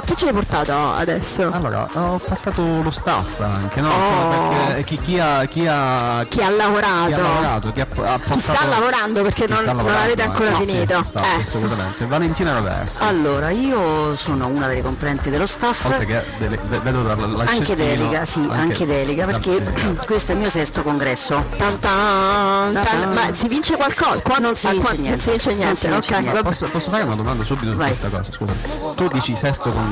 portato? Che ci hai portato adesso? Allora, ho portato lo staff anche, no? Oh. Insomma, perché chi, chi ha, chi ha Chi ha lavorato? chi ha lavorato, chi ha, ha portato, Chi sta lavorando perché non, sta non lavorando, l'avete ancora no, sì, finito. infatti, Eh. assolutamente. Valentina Roversi. Allora, io sono una delle componenti dello staff. Oltre che dele- ve- vedo dalla- Anche delega, sì, anche, delega, perché delega. questo è il mio sesto congresso. Tan tan, tan. Ta-tan. Ma si vince qualcosa? Qua Non si ah, vince qua- niente. Non si vince niente, Non si vince ok. niente. vabbè. Posso, posso fare una domanda subito su questa cosa? Scusa. Tu dici sesto congresso,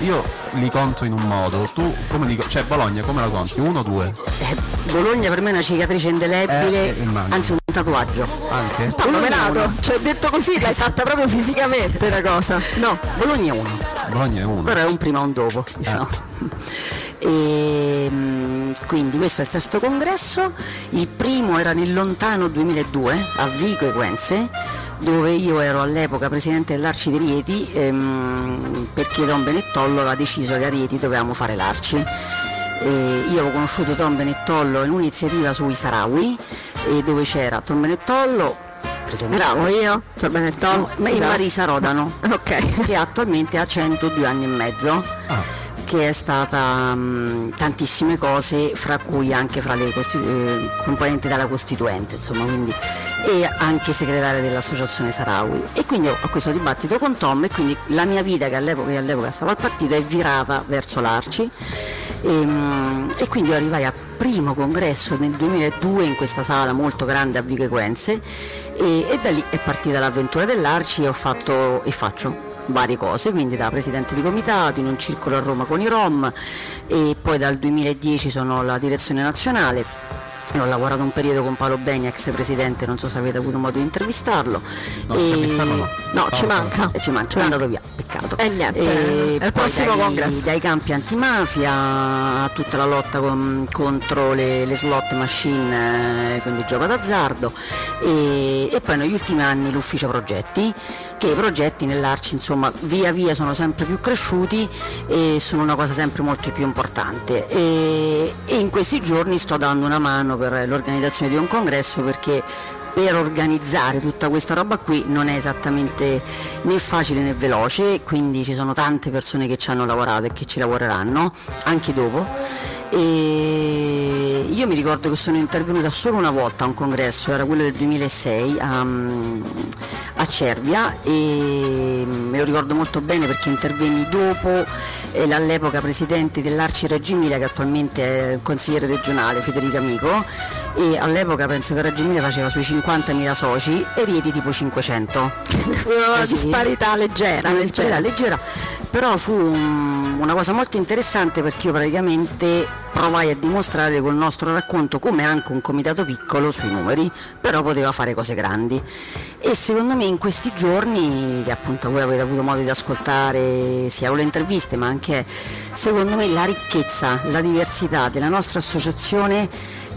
io li conto in un modo, tu come li cioè Bologna come la conti? Uno o due? Eh, Bologna per me è una cicatrice indelebile, Eh, anzi un tatuaggio. Anche? Uno. cioè detto così l'hai fatta proprio fisicamente la cosa. No, Bologna è uno, Bologna è uno. però è un prima e un dopo, diciamo. E, mm, quindi questo è il sesto congresso, il primo era nel lontano 2002 a Vico Equense, dove io ero all'epoca presidente dell'Arci di Rieti ehm, perché Don Benettollo aveva deciso che a Rieti dovevamo fare l'Arci. E io avevo conosciuto Don Benettollo in un'iniziativa sui Sarawi e dove c'era Don Benettollo, presidente Bravo io, Tor Benetton. ma e Marisa Rodano Ok. che attualmente ha 102 anni e mezzo Ah. Che è stata mh, tantissime cose fra cui anche fra le eh, componenti della Costituente insomma quindi e anche segretaria dell'associazione Sarawi. E quindi ho, questo dibattito con Tom e quindi la mia vita che all'epoca, che all'epoca stava al partito è virata verso l'Arci. E, mh, e quindi arrivai al primo congresso nel 2002 in questa sala molto grande a Vico e, e da lì è partita l'avventura dell'Arci e ho fatto e faccio varie cose, quindi da presidente di comitato in un circolo a Roma con i Rom e poi dal 2010 sono alla direzione nazionale. E Ho lavorato un periodo con Paolo Beni, ex presidente, non so se avete avuto modo di intervistarlo. No, intervistarlo no. No, ci manca. E ci manca, è andato via, peccato. E niente, E poi prossimo dai, congresso. Dai campi antimafia a tutta la lotta con- contro le, le slot machine, eh, quindi gioco d'azzardo. E, e poi negli ultimi anni l'ufficio progetti, che i progetti nell'Arci insomma via via sono sempre più cresciuti e sono una cosa sempre molto più importante. E, e in questi giorni sto dando una mano per l'organizzazione di un congresso perché per organizzare tutta questa roba qui non è esattamente né facile né veloce, quindi ci sono tante persone che ci hanno lavorato e che ci lavoreranno anche dopo. E io mi ricordo che sono intervenuta solo una volta a un congresso, era quello del 2006 a, a Cervia e me lo ricordo molto bene perché intervenni dopo eh, l'all'epoca presidente dell'Arci Reggio Emilia che attualmente è consigliere regionale Federica Amico e all'epoca penso che Reggio Emilia faceva sui 50.000 soci e Rieti tipo 500 Una disparità leggera. una disparità leggera. leggera, però fu un- una cosa molto interessante perché io praticamente provai a dimostrare col nostro racconto come anche un comitato piccolo sui numeri, però poteva fare cose grandi. E secondo me in questi giorni, che appunto voi avete avuto modo di ascoltare sia le interviste, ma anche secondo me la ricchezza, la diversità della nostra associazione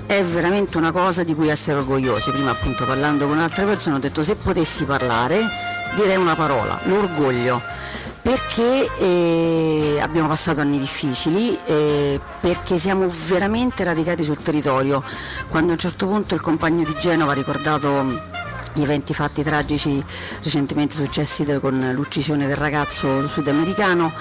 è veramente una cosa di cui essere orgogliosi. Prima appunto parlando con altre persone ho detto se potessi parlare direi una parola, l'orgoglio, perché eh, abbiamo passato anni difficili, eh, perché siamo veramente radicati sul territorio. Quando a un certo punto il compagno di Genova ha ricordato gli eventi fatti tragici recentemente successi con l'uccisione del ragazzo sudamericano,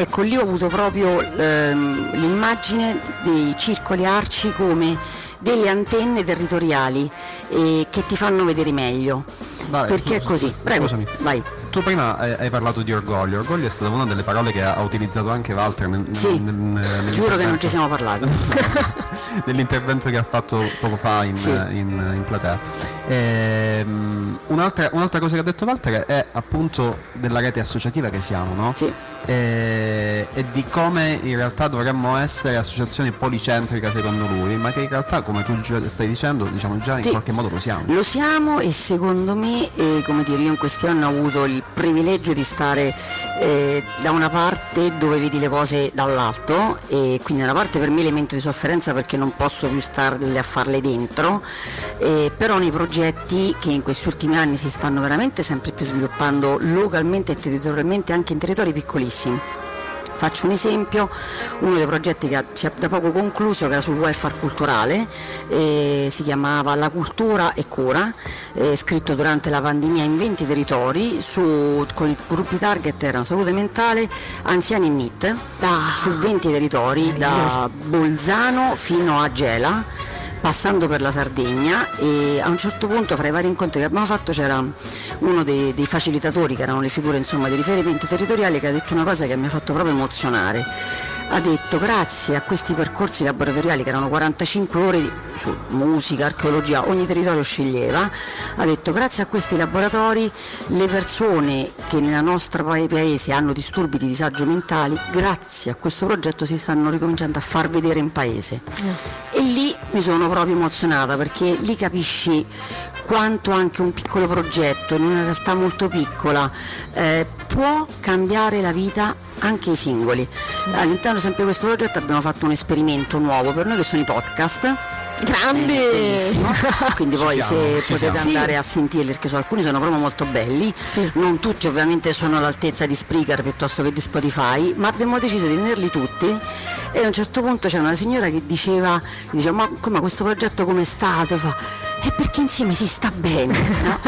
ecco lì ho avuto proprio ehm, l'immagine dei circoli arci come delle antenne territoriali eh, che ti fanno vedere meglio. Vai, perché è così. Prego, scusami. vai. Tu prima hai, hai parlato di orgoglio, orgoglio è stata una delle parole che ha, utilizzato anche Walter nel, Sì, nel- nel- giuro che non ci siamo parlati. nell'intervento che ha fatto poco fa in, Sì. in- in platea. Ehm, un'altra, un'altra cosa che ha detto Walter è appunto della rete associativa che siamo, no? Sì. E, e di come in realtà dovremmo essere associazione policentrica secondo lui, ma che in realtà come tu stai dicendo, diciamo già in Sì. qualche modo lo siamo. Lo siamo e secondo me, eh, come dire, io in questi anni ho avuto il privilegio di stare eh, da una parte dove vedi le cose dall'alto e quindi da una parte per me elemento di sofferenza perché non posso più starle a farle dentro, eh, però nei progetti che in questi ultimi anni si stanno veramente sempre più sviluppando localmente e territorialmente anche in territori piccolissimi Faccio un esempio, uno dei progetti che si è da poco concluso, che era sul welfare culturale, eh, si chiamava La cultura e cura, eh, scritto durante la pandemia in 20 territori, su- con i gruppi target erano salute mentale, anziani e NIT, su 20 territori, da Bolzano fino a Gela passando per la Sardegna e a un certo punto fra i vari incontri che abbiamo fatto c'era uno dei, dei facilitatori che erano le figure insomma, di riferimento territoriali che ha detto una cosa che mi ha fatto proprio emozionare ha detto grazie a questi percorsi laboratoriali che erano 45 ore di, su musica, archeologia, ogni territorio sceglieva, ha detto grazie a questi laboratori le persone che nella nostra pa- paese hanno disturbi di disagio mentali, grazie a questo progetto si stanno ricominciando a far vedere in paese. E lì mi sono proprio emozionata perché lì capisci quanto anche un piccolo progetto in una realtà molto piccola eh, può cambiare la vita anche ai singoli. All'interno sempre di questo progetto abbiamo fatto un esperimento nuovo per noi che sono i podcast. Grande! Eh. Quindi poi siamo, se ci potete siamo. andare a sentirli perché so, alcuni sono proprio molto belli, Sì. non tutti ovviamente sono all'altezza di Spreaker piuttosto che di Spotify, ma abbiamo deciso di tenerli tutti e a un certo punto c'è una signora che diceva, diceva ma come questo progetto come è stato? Fa, è perché insieme si sta bene, no?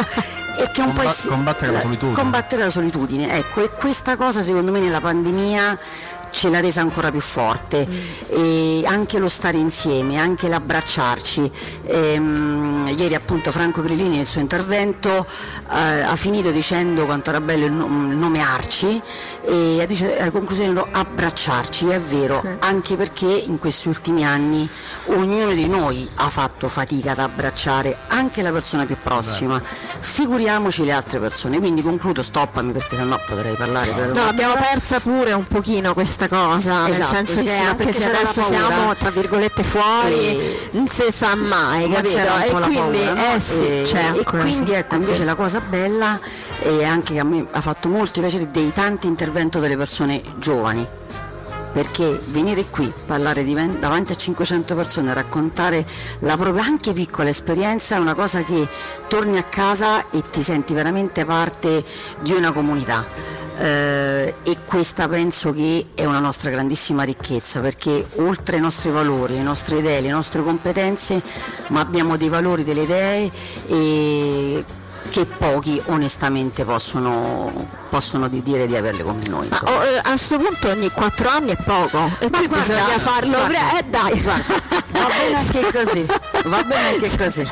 E che un po' Comba- il si- combattere la solitudine. combattere la solitudine, ecco, e questa cosa secondo me nella pandemia ce l'ha resa ancora più forte. E anche lo stare insieme, anche l'abbracciarci. Ehm, ieri appunto Franco Grillini nel suo intervento eh, ha finito dicendo quanto era bello il, nom- il nome Arci e ha dice, a conclusione no, abbracciarci, è vero, anche perché in questi ultimi anni ognuno di noi ha fatto fatica ad abbracciare anche la persona più prossima, figuriamoci le altre persone, quindi concludo, stoppami perché sennò potrei parlare per No, l'abbiamo persa pure un pochino questa cosa, nel Esatto, senso sì, che sì, anche se adesso paura. siamo tra virgolette fuori, E- non si sa mai, Ma capito? E quindi, paura, no? eh sì, e, c'è e quindi ecco invece la cosa bella e anche che a me ha fatto molto piacere dei tanti interventi delle persone giovani perché venire qui, parlare ven- davanti a 500 persone, raccontare la propria anche piccola esperienza è una cosa che torni a casa e ti senti veramente parte di una comunità. Eh, e questa penso che è una nostra grandissima ricchezza perché oltre ai nostri valori, le nostre idee, le nostre competenze, ma abbiamo dei valori, delle idee e che pochi onestamente possono, possono di- dire di averle come noi. Ma oh, eh, a questo punto ogni 4 anni è poco e Ma qui guarda, bisogna farlo guarda, pre- eh dai Va bene anche così, va bene anche così.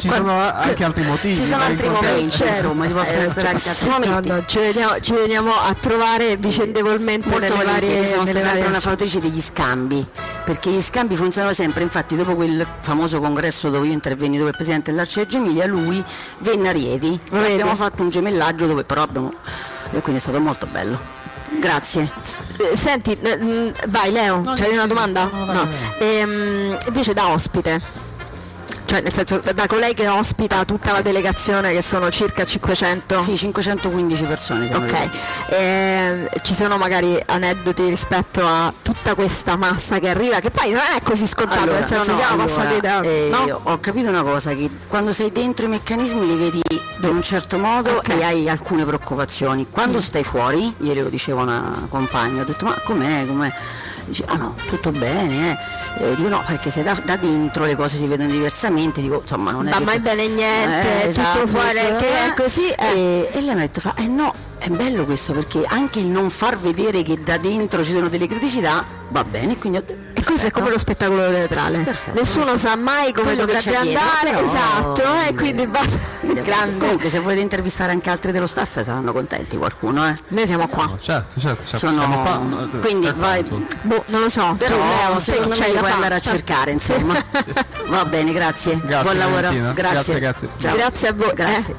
Ci sono anche altri motivi. Ci sono altri momenti, insomma, ci possono Eh, essere anche altri no, momenti. no, ci, vediamo, ci veniamo a trovare vicendevolmente Molto nelle varie, sono nelle sempre varie una fautrice degli scambi, perché gli scambi funzionano sempre, infatti dopo quel famoso congresso dove io intervenni, dove il presidente dell'Arce Emilia, lui venne a Rieti, vedi? abbiamo fatto un gemellaggio dove però abbiamo, e quindi è stato molto bello. Grazie. Senti, vai Leo, c'hai una domanda? No. Ehm, invece da ospite. Cioè nel senso da colei che ospita tutta la delegazione che sono circa 500. Sì, 515 persone Ok. Ehm, ci sono magari aneddoti rispetto a tutta questa massa che arriva, che poi non è così scontato, Allora, nel senso no, siamo allora, passati da... eh, no? io ho capito una cosa, che quando sei dentro i meccanismi li vedi in un certo modo Ok. Mm. e hai alcune preoccupazioni. Quando stai fuori, ieri lo diceva una compagna, ho detto ma com'è, com'è? Dice, ah no, tutto bene, eh. Eh, dico no, perché se da, da dentro le cose si vedono diversamente, dico insomma non è Va mai bene niente, Eh, esatto, tutto fuori, eh, che è così, eh. E, e lei mi ha detto, fa, eh no, è bello questo perché anche il non far vedere che da dentro ci sono delle criticità va bene, quindi ho detto, E questo è come lo spettacolo teatrale. Perfetto, Nessuno sa mai come quello dovrebbe dietro, andare, però- esatto, e quindi. Quindi, grande. Comunque se volete intervistare anche altri dello staff saranno contenti qualcuno, eh. Noi siamo qua. No, certo, certo, certo. Sono- Siamo qua, no, quindi vai-. Boh, non lo so, Però tu, Leo, secondo me puoi andare a cercare, insomma. Va bene, grazie. Grazie, Buon lavoro. Grazie. Grazie, grazie. Ciao. Grazie a voi. Grazie. eh.